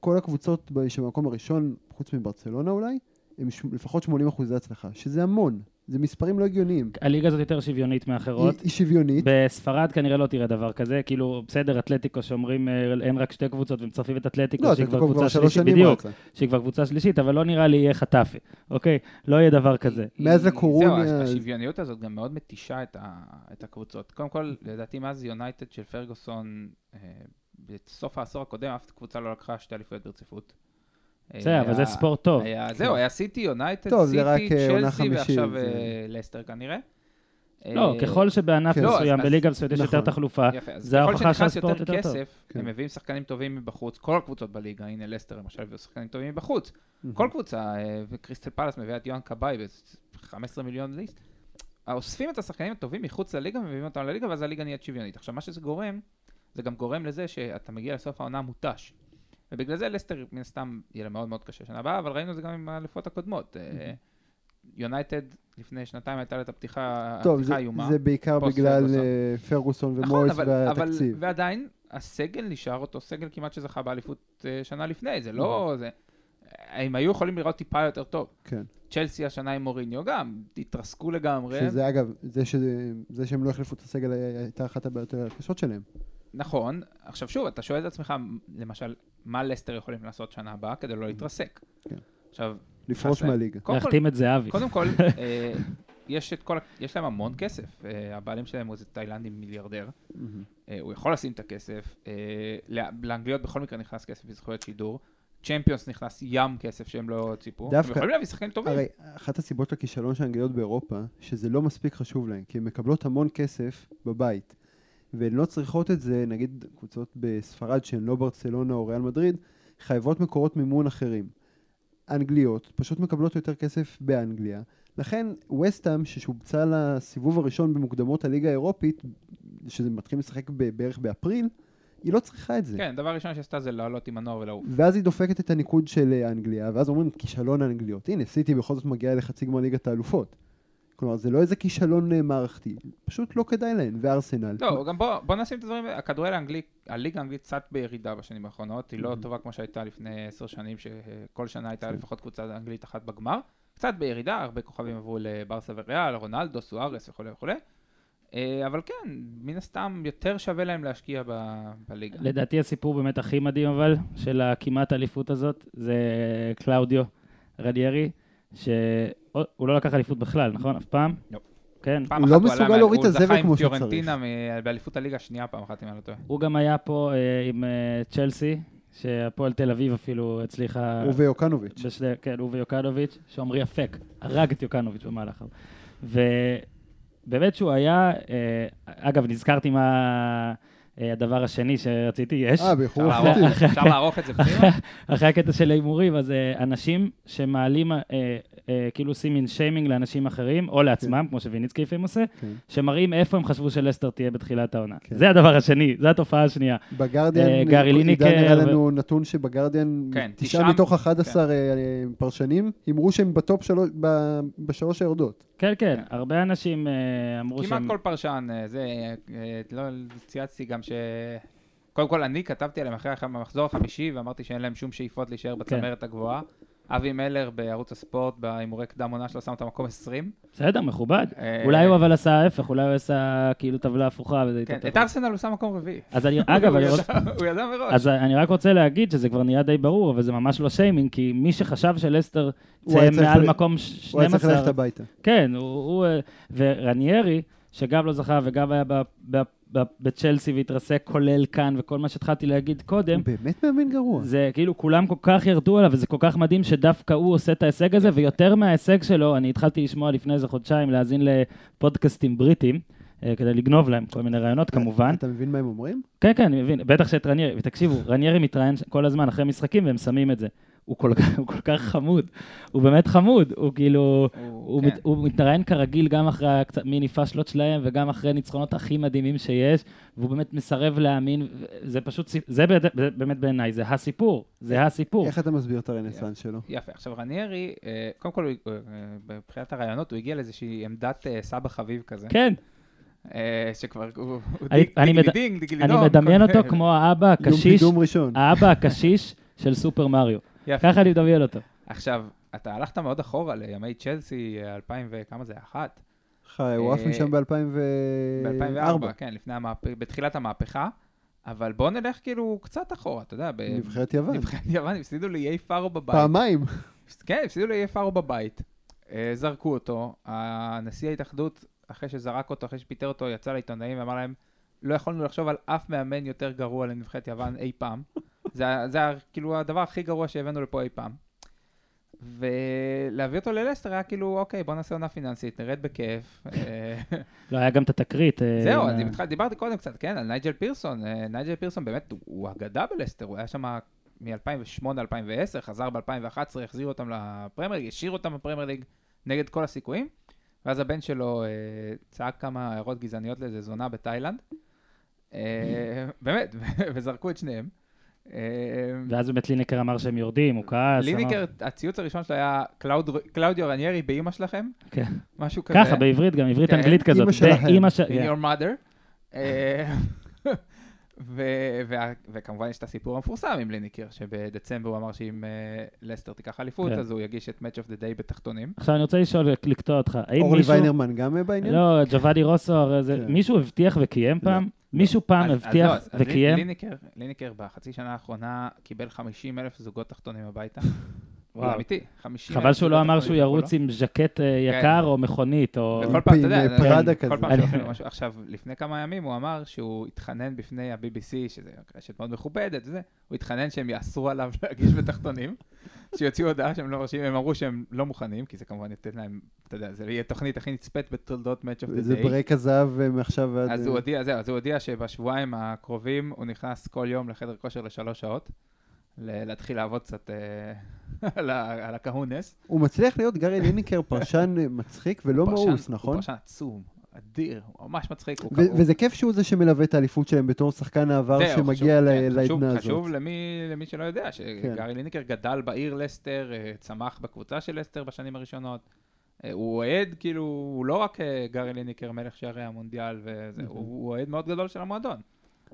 כל הקבוצות שבמקום הראשון, חוץ מברצלונה אולי, הם ש- לפחות 80 אחוזי הצלחה, שזה המון, זה מספרים לא הגיוניים. הליגה הזאת יותר שוויונית מאחרות. היא, היא שוויונית, בספרד כנראה לא תראה דבר כזה, כאילו, בסדר, אתלטיקו שאומרים אה, אין רק שתי קבוצות ומצרפים את אתלטיקו, לא, שהיא כבר קבוצה שלישית, בדיוק, רצה. שהיא כבר קבוצה שלישית, אבל לא נראה לי יהיה חטאפי, אוקיי? לא יהיה דבר כזה. מאז הקורונה- זהו, השוויוניות הזאת גם מאוד מתישה את, ה, את הקבוצות. קודם כל, לדעתי מאז יונייטד של פרגוסון, אה, בסוף העשור הקודם, אף קבוצה לא לקחה שתי אליפויות ברציפות. בסדר, אבל זה היה- ספורט טוב. היה, זהו, היה סיטי, יונייטד, זה סיטי, אה, צ'לסי, ועכשיו זה- אה, לסטר כנראה. לא, אה, ככל שבענף כן. לא, מסוים, אז- בליגה מסוימת יש יותר נכון. תחלופה, יפה, זה ההוכחה שנכנס שהספורט יותר יותר טוב. כסף, כן. הם מביאים שחקנים טובים מבחוץ, כל הקבוצות בליגה, הנה לסטר למשל, הביאו שחקנים טובים מבחוץ. כל קבוצה, אה, וקריסטל פלאס מביאה את יוהן קבאי ב-15 מיליון ליסט. אוספים את השחקנים הטובים מחוץ לליגה ומביאים אותם לליגה, ואז הליגה נהיית שוויונית. עכשיו, מה שזה גורם, זה גם גורם לזה שאתה מגיע לסוף העונה מותש. ובגלל זה לסטר, מן הסתם, יהיה לה מאוד מאוד קשה שנה הבאה, אבל ראינו את זה גם עם האליפות הקודמות. אה, יונייטד לפני שנתיים הייתה לה את הפתיחה טוב, הפתיחה זה, האיומה. זה בעיקר בגלל פרגוסון. אה, פרגוסון נכון, ומויס אבל, אבל, והתקציב. ועדיין, הסגל נשאר אותו סגל כמעט שזכה באליפות אה, שנה לפני, זה לא... זה, הם היו יכולים לראות טיפה יותר טוב. כן. צ'לסי השנה עם מוריניו גם, התרסקו לגמרי. שזה אגב, זה, ש... זה שהם לא החליפו את הסגל הייתה אחת הבעיות הקשות שלהם. נכון. עכשיו שוב, אתה שואל את עצמך, למשל, מה לסטר יכולים לעשות שנה הבאה כדי לא להתרסק? כן. עכשיו, לפרוש להם. מהליגה. להחתים את זהבי. קודם כל, *laughs* אה, יש את כל, יש להם המון כסף. אה, הבעלים שלהם הוא איזה תאילנדי מיליארדר. אה, הוא יכול לשים את הכסף. לאנגליות בכל מקרה נכנס כסף בזכויות שידור. צ'מפיונס נכנס ים כסף שהם לא ציפו. דווקא- הם יכולים להביא שחקנים טובים. הרי אחת הסיבות לכישלון של האנגליות באירופה, שזה לא מספיק חשוב להן, כי הן מקבלות המון כסף בבית, והן לא צריכות את זה, נגיד קבוצות בספרד שהן לא ברצלונה או ריאל מדריד, חייבות מקורות מימון אחרים. האנגליות פשוט מקבלות יותר כסף באנגליה, לכן וסטאם ששובצה לסיבוב הראשון במוקדמות הליגה האירופית, שזה מתחיל לשחק ב- בערך באפריל, היא לא צריכה את זה. כן, דבר ראשון שעשתה זה לעלות עם הנוער ולעוף. ואז היא דופקת את הניקוד של אה, אנגליה, ואז אומרים כישלון האנגליות. הנה, סיטי בכל זאת מגיעה לחצי גמר ליגת האלופות. כלומר, זה לא איזה כישלון אה, מערכתי, פשוט לא כדאי להן. וארסנל. לא, גם בוא, בוא נשים את הדברים, הכדורגל האנגלי, הליגה האנגלית קצת בירידה בשנים האחרונות, היא לא Mhm. טובה כמו שהייתה לפני עשר שנים, שכל שנה הייתה כן. לפחות קבוצה אנגלית אחת בגמר. קצת בירידה, הרבה כוכבים עברו לברסה וריאל, רונלדו, סוארס וכולי וכולי. אה, אבל כן, מן הסתם יותר שווה להם להשקיע ב- בליגה. לדעתי הסיפור באמת הכי מדהים אבל, של הכמעט אליפות הזאת, זה קלאודיו רדיירי, שהוא לא לקח אליפות בכלל, נכון? אף פעם? לא. כן. פעם הוא אחת לא מסוגל להוריד את הוא הזבל זכה כמו עם שצריך. פיורנטינה מ- באליפות הליגה השנייה פעם אחת, אם אני לא טועה. הוא גם היה פה אה, עם אה, צ'לסי, שהפועל תל אביב אפילו הצליחה... הוא ויוקנוביץ'. בשל... כן, הוא ויוקנוביץ', שעמרי אפק, הרג את יוקנוביץ' במהלך. ובאמת שהוא היה, אה, אגב, נזכרתי מה הדבר השני שרציתי, יש, אה, באיחור. לערוך- אפשר לערוך את זה פנימה? *laughs* אחרי הקטע של ההימורים, אז אה, אנשים שמעלים, אה, אה, כאילו עושים מין שיימינג לאנשים אחרים, או לעצמם, כמו שוויניצקי לפעמים עושה, כן. שמראים איפה הם חשבו שלסטר תהיה בתחילת העונה. כן. זה הדבר השני, זו התופעה השנייה. בגרדיאן, אה, גארי ליניקר עידן הראה ו- לנו נתון שבגרדיאן, כן, תשעה מתוך 11 אה, פרשנים, הימרו שהם בטופ בשלוש היורדות. כן, כן, כן. הרבה אנשים אה, אמרו כמעט שהם... כל פרשן, אה, זה, אה, לא צייצתי גם ש... קודם כל, אני כתבתי עליהם אחרי המחזור החמישי, ואמרתי שאין להם שום שאיפות להישאר כן. בצמרת הגבוהה. אבי מלר בערוץ הספורט, בהימורי קדם עונה שלו, שם אותם מקום 20. בסדר, מכובד. אה, אולי הוא אבל עשה ההפך, אולי הוא עשה כאילו טבלה הפוכה וזה כן, התהפך. את ארסנל הוא שם מקום רביעי. אז אני, אגב, *laughs* הוא אני ידע- רוצה... הוא ידע מראש. אז אני רק רוצה להגיד שזה כבר נהיה די ברור, אבל זה ממש לא שיימינג, כי מי שחשב שלסטר צריך מעל מקום הוא היה צריך ללכת 12, הביתה. כן, הוא, אה, ורניירי, שגם לא זכה וגם היה ב- ב- ב- בצ'לסי והתרסק, כולל כאן, וכל מה שהתחלתי להגיד קודם, הוא באמת מאמן גרוע. זה כאילו כולם כל כך ירדו עליו, וזה כל כך מדהים שדווקא הוא עושה את ההישג הזה, ויותר מההישג שלו, אני התחלתי לשמוע לפני איזה חודשיים, להאזין לפודקאסטים בריטים, אה, כדי לגנוב להם כל מיני רעיונות כמובן. אתה מבין מה הם אומרים? כן, כן, אני מבין, בטח שאת רניירי, ותקשיבו, רניירי מתראיין כל הזמן אחרי משחקים והם שמים את זה. הוא כל, כך- הוא כל כך חמוד, הוא באמת חמוד, הוא כאילו, הוא, כן. מת, הוא מתראיין כרגיל גם אחרי הקצת מיני פאשלות שלהם וגם אחרי ניצחונות הכי מדהימים שיש, והוא באמת מסרב להאמין, זה פשוט, זה באמת- באמת בעיניי, זה הסיפור, זה הסיפור. איך אתה מסביר את הרנסאנס שלו? יפה. עכשיו, רניירי, אה, קודם כל, הוא- אה, מבחינת הרעיונות, הוא הגיע לאיזושהי עמדת אה, סבא חביב כזה. כן, שכבר, הוא הוא אני- דיג- אני דיגלי מד- דינג, דיגלי אני מדמיין אותו *laughs* כמו האבא הקשיש. האבא הקשיש של סופר מריו. יפה. ככה אני מדמיין אותו. עכשיו, אתה הלכת מאוד אחורה לימי צ'לסי, אה, 2000 וכמה זה, אחת? חי, הוא עף אה, משם ב-2004. ב-2004, כן, לפני המהפכה, בתחילת המהפכה. אבל בוא נלך כאילו קצת אחורה, אתה יודע, ב- נבחרת יוון. נבחרת יוון, הפסידו לאיי פארו בבית. פעמיים. כן, הפסידו לאיי פארו בבית. אה, זרקו אותו, הנשיא ההתאחדות, אחרי שזרק אותו, אחרי שפיטר אותו, יצא לעיתונאים ואמר להם, לא יכולנו לחשוב על אף מאמן יותר גרוע לנבחרת יוון אי פעם. זה, זה ה- כאילו הדבר הכי גרוע שהבאנו לפה אי פעם. ולהביא אותו ללסטר היה כאילו, אוקיי, בוא נעשה עונה פיננסית, נרד בכיף. *laughs* אה, לא, היה גם את התקרית. אה, זהו, אז דיברתי קודם קצת, כן, על נייג'ל פירסון. אה, נייג'ל פירסון באמת, הוא- אגדה בלסטר, הוא היה שם מ-2008-2010, חזר ב-2011, החזיר אותם לפרמייר ליג, השאיר אותם בפרמייר ליג נגד כל הסיכויים, ואז הבן שלו צעק כמה הערות גזעניות לאיזה זונה בתאילנד. באמת, *laughs* וזרקו את שניהם. אה, ואז באמת לינקר אמר שהם יורדים, הוא כעס. ליניקר, אמר- הציוץ הראשון שלו היה "קלאוד- קלאודיו רניירי באימא שלכם, כן. משהו כזה. ככה, בעברית גם, עברית כן, אנגלית כזאת. אמא שלהם. באמא של... in כן. your mother. *laughs* וה- וכמובן יש את הסיפור המפורסם עם ליניקר, שבדצמבר הוא אמר שאם אה, לסטר תיקח אליפות, כן. אז הוא יגיש את Match of the Day בתחתונים. עכשיו אני רוצה לשאול, לקטוע אותך. האם אורלי. ויינרמן גם בעניין? לא, ג'וואדי רוסו. מישהו הבטיח וקיים פעם? מישהו פעם אז- אז הבטיח לא, וקיים? ליניקר בחצי שנה האחרונה קיבל 50 אלף זוגות תחתונים הביתה. וואו. זה אמיתי, 50 חבל שהוא לא אמר שהוא ירוץ עם ז'קט אה, יקר או מכונית, או... וכל פעם, אתה יודע, אה, פראדה כזה. כל פעם לו *laughs* משהו. עכשיו, לפני כמה ימים הוא אמר שהוא התחנן בפני ה-BBC, שזה רשת מאוד מכובדת וזה, הוא התחנן שהם יאסרו עליו *laughs* להגיש בתחתונים, שיוציאו הודעה שהם לא מרשים, הם אמרו שהם לא מוכנים, כי זה כמובן ייתן להם, אתה יודע, זה יהיה תוכנית הכי נצפית בתולדות Match of the זה Day. ברק הזהב אה, מעכשיו ועד... אז הוא הודיע, זהו, אז הוא הודיע שבשבועיים הקרובים הוא נכנס כל יום לחדר כושר לשלוש שעות, להתחיל לעבוד קצת אה, *laughs* על ה- על הכהונס. הוא מצליח להיות גארי ליניקר פרשן מצחיק ולא הוא מאוס, הוא נכון? פרשן עצום, אדיר, הוא ממש מצחיק. הוא ו-. וזה כיף שהוא זה שמלווה את האליפות שלהם בתור שחקן העבר זהו, שמגיע חשוב, ל- כן, לעדנה הזאת. חשוב למי, למי שלא יודע, כן. שגארי ליניקר גדל בעיר לסטר, אה, צמח בקבוצה של לסטר בשנים הראשונות. אה, הוא אוהד, כאילו, הוא לא רק גארי ליניקר, מלך שערי המונדיאל, וזה, הוא, הוא אוהד מאוד גדול של המועדון.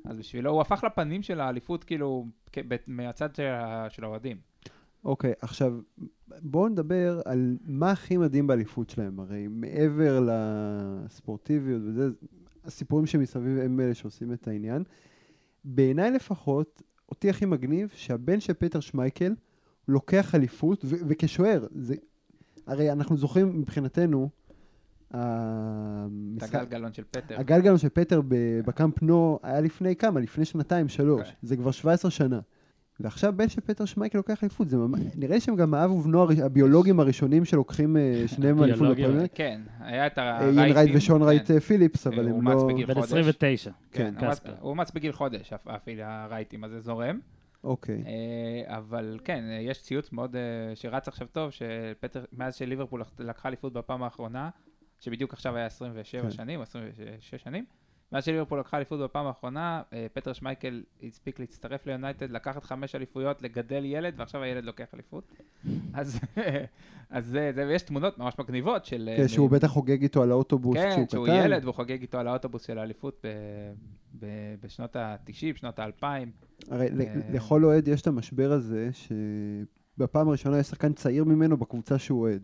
אז בשבילו, הוא הפך לפנים של האליפות, כאילו, מהצד של האוהדים. אוקיי, עכשיו, בואו נדבר על מה הכי מדהים באליפות שלהם. הרי מעבר לספורטיביות וזה, הסיפורים שמסביב הם אלה שעושים את העניין. בעיניי לפחות, אותי הכי מגניב שהבן של פטר שמייקל לוקח אליפות, ו- וכשוער, זה... הרי אנחנו זוכרים מבחינתנו, את הגלגלון של פטר. הגלגלון של פטר ב- בקאמפ נו היה לפני כמה? לפני שנתיים, שלוש. אוקיי. זה כבר 17 שנה. ועכשיו בן של פטר שמייקל לוקח אליפות, זה ממש... נראה לי שהם גם האב ובנו הביולוגים הראשונים שלוקחים אה, *laughs* שניהם אליפות בפרמייר. כן, היה את אה, הרייטים. רייט ושון רייט כן. אה, פיליפס, אבל הוא הם לא... בן חודש. 29. כן, הוא אומץ- קספר. הוא אומץ בגיל חודש, אפ- אפילו הרייטים, אז זה זורם. אוקיי. אה, אבל כן, אה, יש ציוץ מאוד אה, שרץ עכשיו טוב, שפטר, מאז שליברפול לק- לקחה אליפות בפעם האחרונה, שבדיוק עכשיו היה 27 כן. שנים, או 26 שנים, מאז שליברפול לקחה אליפות בפעם האחרונה, אה, פטר שמייקל הספיק להצטרף ליונייטד, לקחת חמש אליפויות, לגדל ילד, ועכשיו הילד לוקח אליפות. *laughs* אז אז זה, זה, ויש תמונות ממש מגניבות של... אה, כן, שהוא בטח חוגג איתו על האוטובוס כן, כשהוא שהוא קטן. ילד והוא חוגג איתו על האוטובוס של האליפות ב- ב- בשנות ה-90, שנות ה-2000. הרי אה, לכל אוהד יש את המשבר הזה, שבפעם הראשונה יש שחקן צעיר ממנו בקבוצה שהוא אוהד.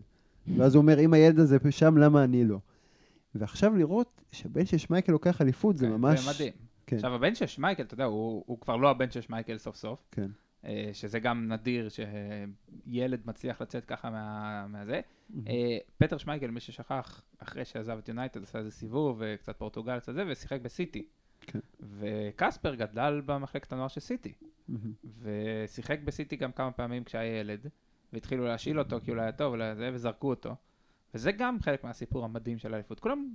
ואז הוא אומר, אם הילד הזה שם, למה אני לא? ועכשיו לראות שהבן של שמייקל לוקח אליפות, זה כן, ממש... זה מדהים. כן, עכשיו, הבן של שמייקל, אתה יודע, הוא, הוא כבר לא הבן של שמייקל סוף סוף, כן. אה, שזה גם נדיר שילד מצליח לצאת ככה מה, מהזה. אה, פטר שמייקל, מי ששכח, אחרי שעזב את יונייטד, עשה איזה סיבוב, וקצת פורטוגל, קצת זה, ושיחק בסיטי. כן. וקספר גדל במחלקת הנוער של סיטי. ושיחק בסיטי גם כמה פעמים כשהיה ילד, והתחילו להשאיל אותו כי הוא לא היה טוב, אולי זה, וזרקו אותו. וזה גם חלק מהסיפור המדהים של האליפות. כולם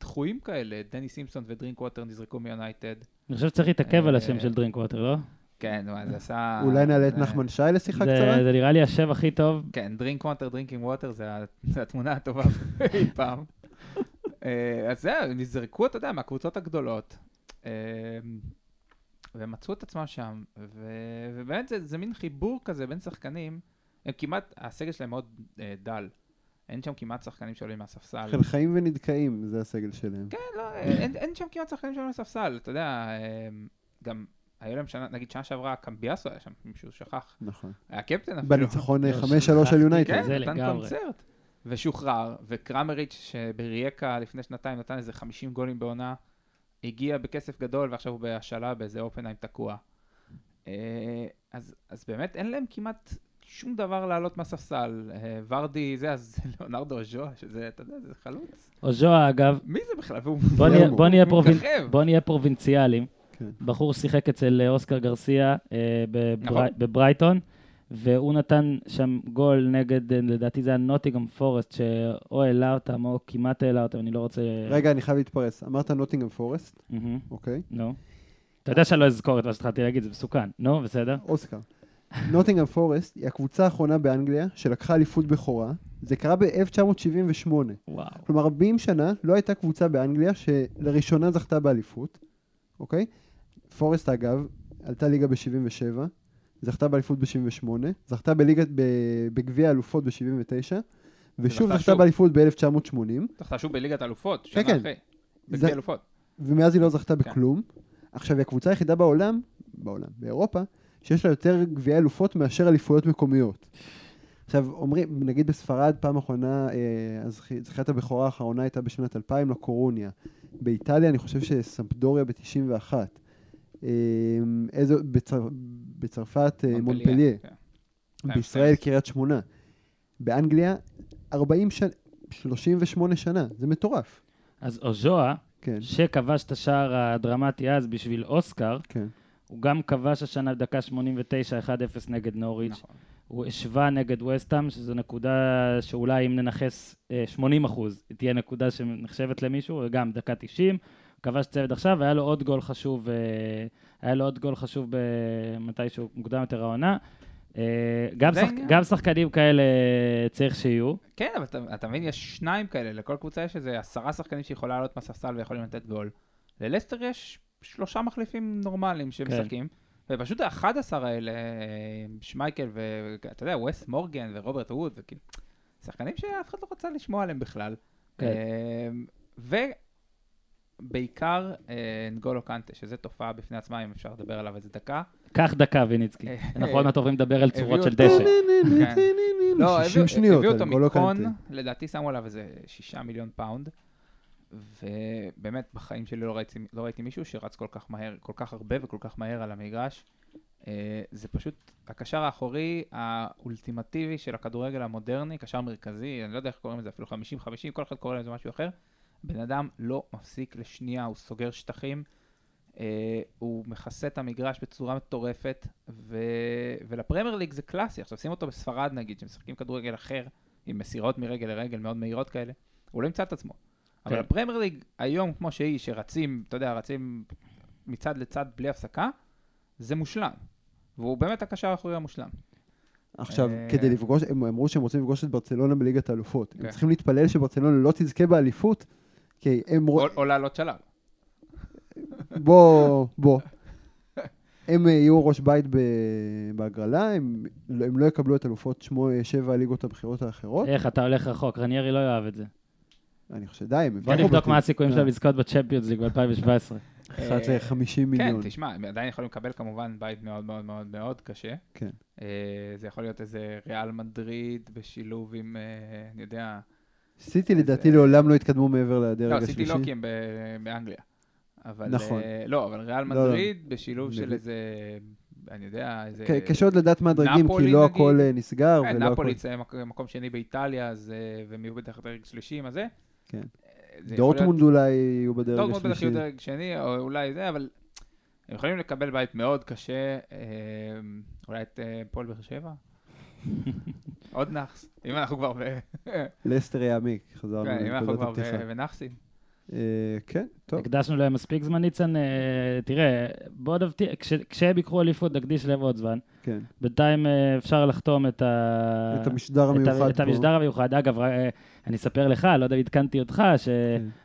דחויים כאלה, דני סימפסון ודרינק ווטר נזרקו מיונייטד. אני חושב שצריך להתעכב על אה, השם של דרינק ווטר, לא? כן, נו, אז זה עשה... אולי נעלה את זה- נחמן שי לשיחה קצרה? זה נראה לי השם הכי טוב. כן, דרינק ווטר, drinking water, זה התמונה הטובה אי פעם. אה, אז זהו, נזרקו, אתה יודע, מהקבוצות הגדולות. אה, והם מצאו את עצמם שם, ובאמת זה, זה מין חיבור כזה בין שחקנים, הם כמעט, הסגל שלהם מאוד אה, דל. אין שם כמעט שחקנים שעולים מהספסל. של חיים ונדכאים, זה הסגל שלהם. כן, לא, אין, אין שם כמעט שחקנים שעולים מהספסל, אתה יודע, אה, גם היה להם שנה, נגיד שנה שעברה, קמביאסו היה שם, מישהו שכח. נכון. היה קפטן אפילו. בניצחון אה, לא, 5-3 על יונייטד. כן, זה נתן לגמרי. קונצרט. ושוחרר, וקרמריץ' שברייקה לפני שנתיים נתן איזה 50 גולים בעונה, הגיע בכסף גדול ועכשיו הוא בהשאלה באיזה אופנהיים תקוע. אה, אז, אז באמת אין להם כמעט שום דבר לעלות מהספסל. אה, ורדי, זה, אז ליאונרדו אז'ואה, שזה, אתה יודע, זה חלוץ. אוז'ואה, אגב, מי זה בכלל? והוא בוא בוא נהיה הוא פרובינ- מככב. בוא נהיה פרובינציאליים. כן. בחור שיחק אצל אה, אוסקר גרסיה אה, נכון. בברייטון, והוא נתן שם גול נגד, לדעתי זה היה נוטיגרם פורסט, שאו העלה אותם או כמעט העלה אותם, אני לא רוצה... רגע, אני חייב להתפרס. אמרת נוטינגרם פורסט, אוקיי? נו. אתה יודע שאני לא אזכור את מה שהתחלתי להגיד, זה מסוכן. נו, בסדר. אוסקר. נוטינגרם פורסט היא הקבוצה האחרונה באנגליה שלקחה אליפות בכורה. זה קרה ב-1978. וואו. כלומר, 40 שנה לא הייתה קבוצה באנגליה שלראשונה זכתה באליפות, אוקיי? פורסט, אגב, עלתה ליגה ב-77, זכתה באליפות ב-78, זכתה בליגת, ב- בגביע האלופות ב-79, ושוב זכתה. באליפות ב-1980, זכתה שוב בליגת אלופות, כן, שנה כן. אחרי. בגביע אלופות. ומאז היא לא זכתה כן. בכלום. עכשיו, היא הקבוצה היחידה בעולם, בעולם, באירופה, שיש לה יותר גביעי אלופות מאשר אליפויות מקומיות. עכשיו, אומרים, נגיד בספרד, פעם אחרונה, אה, זכיית הבכורה האחרונה הייתה בשנת 2000 לקורוניה. באיטליה, אני חושב שסמפדוריה ב-91. אה, איזו, בצר, בצרפת, אה, מונפליה. כן. בישראל, קריית שמונה. באנגליה, 40 שנה, 38 שנה. זה מטורף. אז אוז'ואה, כן, שכבש את השער הדרמטי אז בשביל אוסקר, כן. הוא גם כבש השנה בדקה 89, 1-0 נגד נוריץ'. נכון. הוא השווה נגד וסטאם, שזו נקודה שאולי אם ננכס אה, 80 אחוז, היא תהיה נקודה שנחשבת למישהו, וגם דקה 90, כבש צוות עכשיו, והיה לו עוד גול חשוב, אה, היה לו עוד גול חשוב מתישהו מוקדם יותר העונה. אה, גם, שחק. גם שחקנים כאלה צריך שיהיו. כן, אבל אתה, אתה מבין, יש שניים כאלה, לכל קבוצה יש איזה עשרה שחקנים שיכולה לעלות מהספסל ויכולים לתת גול. ללסטר יש שלושה מחליפים נורמליים שמשחקים, ופשוט ה-11 האלה, אה, שמייקל ואתה יודע, וס מורגן ורוברט ווד, וכאילו, שחקנים שאף אחד לא רצה לשמוע עליהם בכלל. כן. אה, ובעיקר אה, נגולו קנטה, שזו תופעה בפני עצמה, אם אפשר לדבר עליו איזה דקה. קח דקה, ויניצקי. אנחנו עוד מעט עוברים לדבר על צורות של דשא. כן. לא, 60 הביאו- אותו מקאן. לדעתי שמו עליו איזה שישה מיליון פאונד, ובאמת בחיים שלי לא ראיתי, לא ראיתי מישהו שרץ כל כך מהר, כל כך הרבה וכל כך מהר על המגרש. אה, זה פשוט הקשר האחורי האולטימטיבי של הכדורגל המודרני, קשר מרכזי, אני לא יודע איך קוראים לזה, אפילו 50-50, כל אחד קורא לזה משהו אחר. בן אדם לא מפסיק לשנייה, הוא סוגר שטחים, אה, הוא מכסה את המגרש בצורה מטורפת, ו... ולפרמייר ליג זה קלאסי. עכשיו שים אותו בספרד נגיד, שמשחקים כדורגל אחר, עם מסירות מרגל לרגל מאוד מהירות כאלה, הוא לא ימצא את עצמו. אבל כן. הפרמייר ליג היום, כמו שהיא, שרצים, אתה יודע, רצים מצד לצד בלי הפסקה, זה מושלם. והוא באמת הקשר האחורי המושלם. עכשיו, אה, כדי לפגוש, הם אמרו שהם רוצים לפגוש את ברצלונה בליגת האלופות. הם כן. צריכים להתפלל שברצלונה לא תזכה באליפות, כי הם... או, לעלות שלב. בוא, בוא. הם יהיו ראש בית בהגרלה, הם הם לא יקבלו את אלופות שמו- שבע הליגות הבכירות האחרות. איך אתה הולך רחוק, רניירי לא יאהב את זה. אני חושב, די, הם בוא הבטיחו נבדוק. מה הסיכויים אה. שלהם לזכות בצ'מפיונס ליג ב-2017. אחת אה, ל-50 מיליון. כן, תשמע, הם עדיין יכולים לקבל כמובן בית מאוד מאוד מאוד מאוד קשה. כן. אה, זה יכול להיות איזה ריאל מדריד בשילוב עם, אה, אני יודע, סיטי לדעתי לעולם לא התקדמו מעבר לדרג לא, השלישי. סיטי לא כי הם ב- באנגליה. נכון. לא, אבל ריאל לא, לא. מדריד בשילוב של. איזה, אני יודע, איזה... קשה עוד לדעת מה הדרגים, כי לא. הכל נסגר, כן. נפולי זה מק- מקום שני באיטליה, והם יהיו בטח דרג שלישי, מה זה? כן. אה, דורטמונד אולי יהיו בדרג דורטמונד בטח השלישי. יהיו דרג שני, או אולי זה, אבל הם יכולים לקבל בית מאוד קשה, אה, אולי את אה, פועל באר שבע? *laughs* עוד נאחס, אם אנחנו כבר ב... לסטר יעמיק, חזרנו כן, אם אנחנו כבר הפתיחה. בנאחסים. אה, כן, טוב. הקדשנו להם מספיק זמן, ניצן. אה, תראה, בוא נבטיח, כש- כשהם ייקחו אליפות, נקדיש להם עוד זמן. כן. בינתיים אה, אפשר לחתום את ה... את המשדר המיוחד את. המשדר המיוחד. אגב, אני אספר לך, לא יודע אם עדכנתי אותך, כן.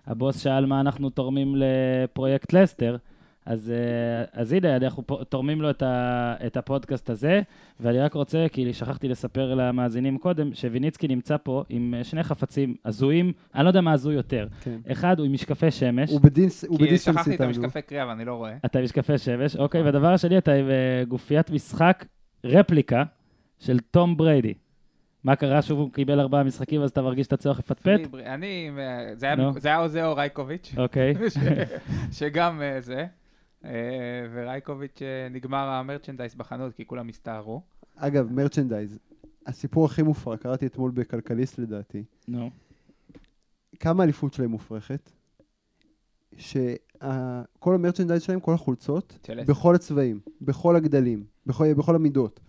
שהבוס שאל מה אנחנו תורמים לפרויקט לסטר. אז, אה, אז הנה, אנחנו תורמים לו את, ה, את הפודקאסט הזה, ואני רק רוצה, כי שכחתי לספר למאזינים קודם, שוויניצקי נמצא פה עם אה, שני חפצים הזויים, אני לא יודע מה הזוי יותר. כן. אחד הוא עם משקפי שמש, הוא בדיס- הוא כי בדיסטנס שכחתי את איתנו. המשקפי קריאה ואני לא רואה. אתה עם משקפי שמש, אוקיי, והדבר השני, אתה עם אה, גופיית משחק רפליקה של תום בריידי. מה קרה? שוב הוא קיבל ארבעה משחקים, אז אתה מרגיש את הצורך לפטפט? אני, אה, זה היה- נו. זה עוזר רייקוביץ'. אוקיי. *laughs* שגם אה, זה. אה, ורייקוביץ' אה, נגמר המרצ'נדייז בחנות כי כולם הסתערו. אגב, מרצ'נדייז. הסיפור הכי מופרע, קראתי אתמול בכלכליסט לדעתי. נו. כמה האליפות שלהם מופרכת? ה- כל המרצ'נדייז שלהם, כל החולצות. בכל הצבעים, בכל הגדלים, בכל, בכל המידות,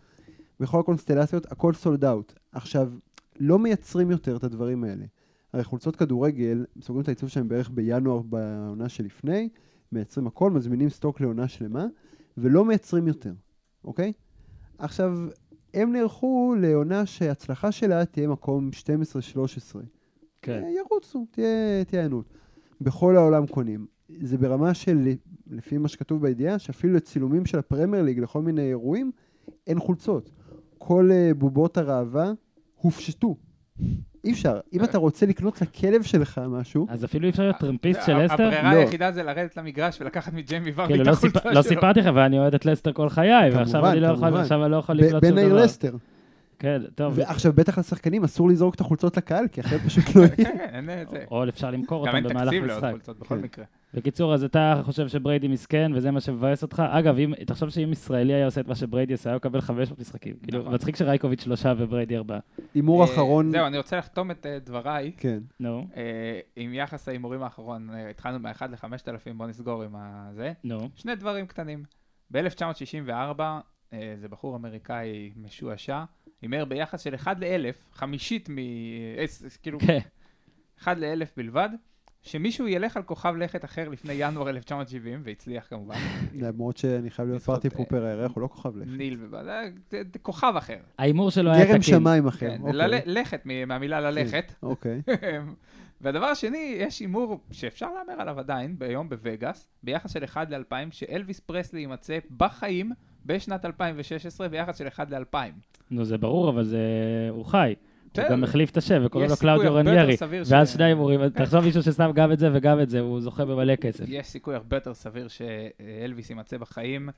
בכל הקונסטלציות, הכל סולד אאוט. עכשיו, לא מייצרים יותר את הדברים האלה. הרי חולצות כדורגל, סוגרים את העיצוב שלהם בערך בינואר בעונה שלפני, מייצרים הכל, מזמינים סטוק לעונה שלמה, ולא מייצרים יותר, אוקיי? עכשיו, הם נערכו לעונה שההצלחה שלה תהיה מקום 12-13. כן. אה, ירוצו, תהיה תהיה היענות. בכל העולם קונים. זה ברמה של, לפי מה שכתוב בידיעה, שאפילו לצילומים של הפרמייר ליג לכל מיני אירועים, אין חולצות. כל אה, בובות הראווה הופשטו. אי אפשר. אם אתה רוצה לקנות לכלב שלך משהו, אז אפילו אי אפשר להיות טרמפיסט של לסטר? הברירה לא. היחידה זה לרדת למגרש ולקחת מג'יימי ורדי כאילו, את לא החולצה סיפ- שלו. לא סיפרתי לך, ואני אוהד את לסטר כל חיי, ועכשיו אני לא יכול, אני לא לקלוט שום בין העיר דבר. לסטר. כן, טוב. ועכשיו בטח לשחקנים אסור לזרוק את החולצות לקהל, כי אחרת פשוט לא יהיה. כן, אין זה. או אפשר למכור גם אותם אין במהלך תקציב לעוד. חולצות בכל כן. מקרה. בקיצור, אז אתה חושב שבריידי מסכן, וזה מה שמבאס אותך? אגב, אם, תחשוב שאם ישראלי היה עושה את מה שבריידי עשה, היה מקבל 500 משחקים. כאילו, נכון. מצחיק שרייקוביץ' שלושה ובריידי ארבעה. הימור אה, אחרון, זהו, אני רוצה לחתום את אה, דבריי. כן. נו, אה, עם יחס ההימורים האחרון, התחלנו מ-1 ל-5,000, בוא נסגור עם הזה. נו. שני דברים קטנים. ב-1964, זה בחור אמריקאי משועשע, הימר ביחס של 1 ל-1000, חמישית מ... אה, ס- כאילו, כן. 1 ל-1000 בלבד, שמישהו ילך על כוכב לכת אחר לפני ינואר 1970, והצליח כמובן, למרות שאני חייב להיות פארטי אה, פופר הירח, הוא לא כוכב לך. ניל אה, כוכב אחר. ההימור שלו היה גרם תקין. שמיים אחר. כן, אוקיי. לכת, מ- מהמילה ללכת. אוקיי. *laughs* והדבר השני, יש הימור שאפשר להמר עליו עדיין, ביום בווגאס, ביחס של 1 ל-2000, שאלוויס פרסלי יימצא בחיים בשנת 2016 ביחס של 1 ל-2000. נו, זה ברור, אבל זה... הוא חי. הוא בסדר. גם החליף את השם, וקוראים לו קלאודיו רניירי. ש- ואז שני הימורים, תחשוב מישהו ששם גם את זה וגם את זה, הוא זוכה במלא כסף. יש סיכוי הרבה יותר סביר שאלוויס יימצא בחיים.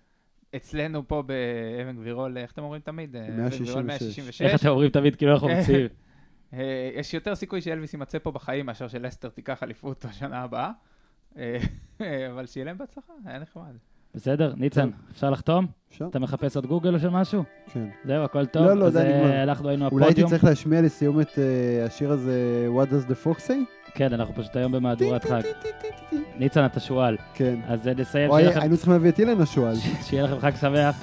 אצלנו פה באבן גבירול, איך אתם אומרים תמיד? אבן גבירול 166. 166. איך אתם אומרים תמיד כאילו אנחנו ממציאים? *laughs* אה, יש יותר סיכוי שאלוויס יימצא פה בחיים מאשר שלסטר תיקח אליפות בשנה הבאה. אה, *laughs* אבל שיהיה להם בהצלחה, היה נחמד. בסדר, ניצן, אפשר לחתום? אפשר? אתה מחפש עוד גוגל או משהו? כן. זהו, הכל טוב? לא, לא, אז זה אה, נגמר. אנחנו היינו אולי הייתי הפודיום. צריך להשמיע לסיום את אה, השיר הזה, What does the fox say? כן, אנחנו פשוט היום במהדורת חג. ניצן, אתה שועל. כן. אז אה, נסיים, שיהיה לכם- היינו צריכים להביא את אילן השועל. *laughs* שיהיה לכם חג שמח,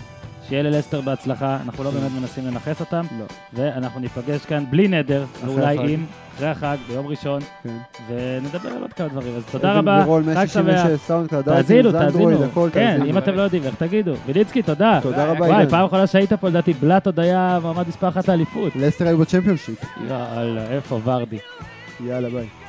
שיהיה ללסטר בהצלחה, אנחנו לא באמת מנסים לנכס אותם, לא, ואנחנו ניפגש כאן בלי נדר, ואולי. עם, אחרי החג, ביום ראשון, כן. ונדבר על עוד כמה דברים. אז תודה רבה, חג 166, שמח. תאזינו, תאזינו. כן. אם אתם לא יודעים, איך תגידו? ויליצקי, תודה. תודה רבה, וואי. פעם אחרונה שהיית פה, לדעתי, בלאט עוד היה מועמד מספר אחת לאליפות. לסטר היו בצ'מפיונשיפ. יאללה, איפה ורדי? יאללה, ביי.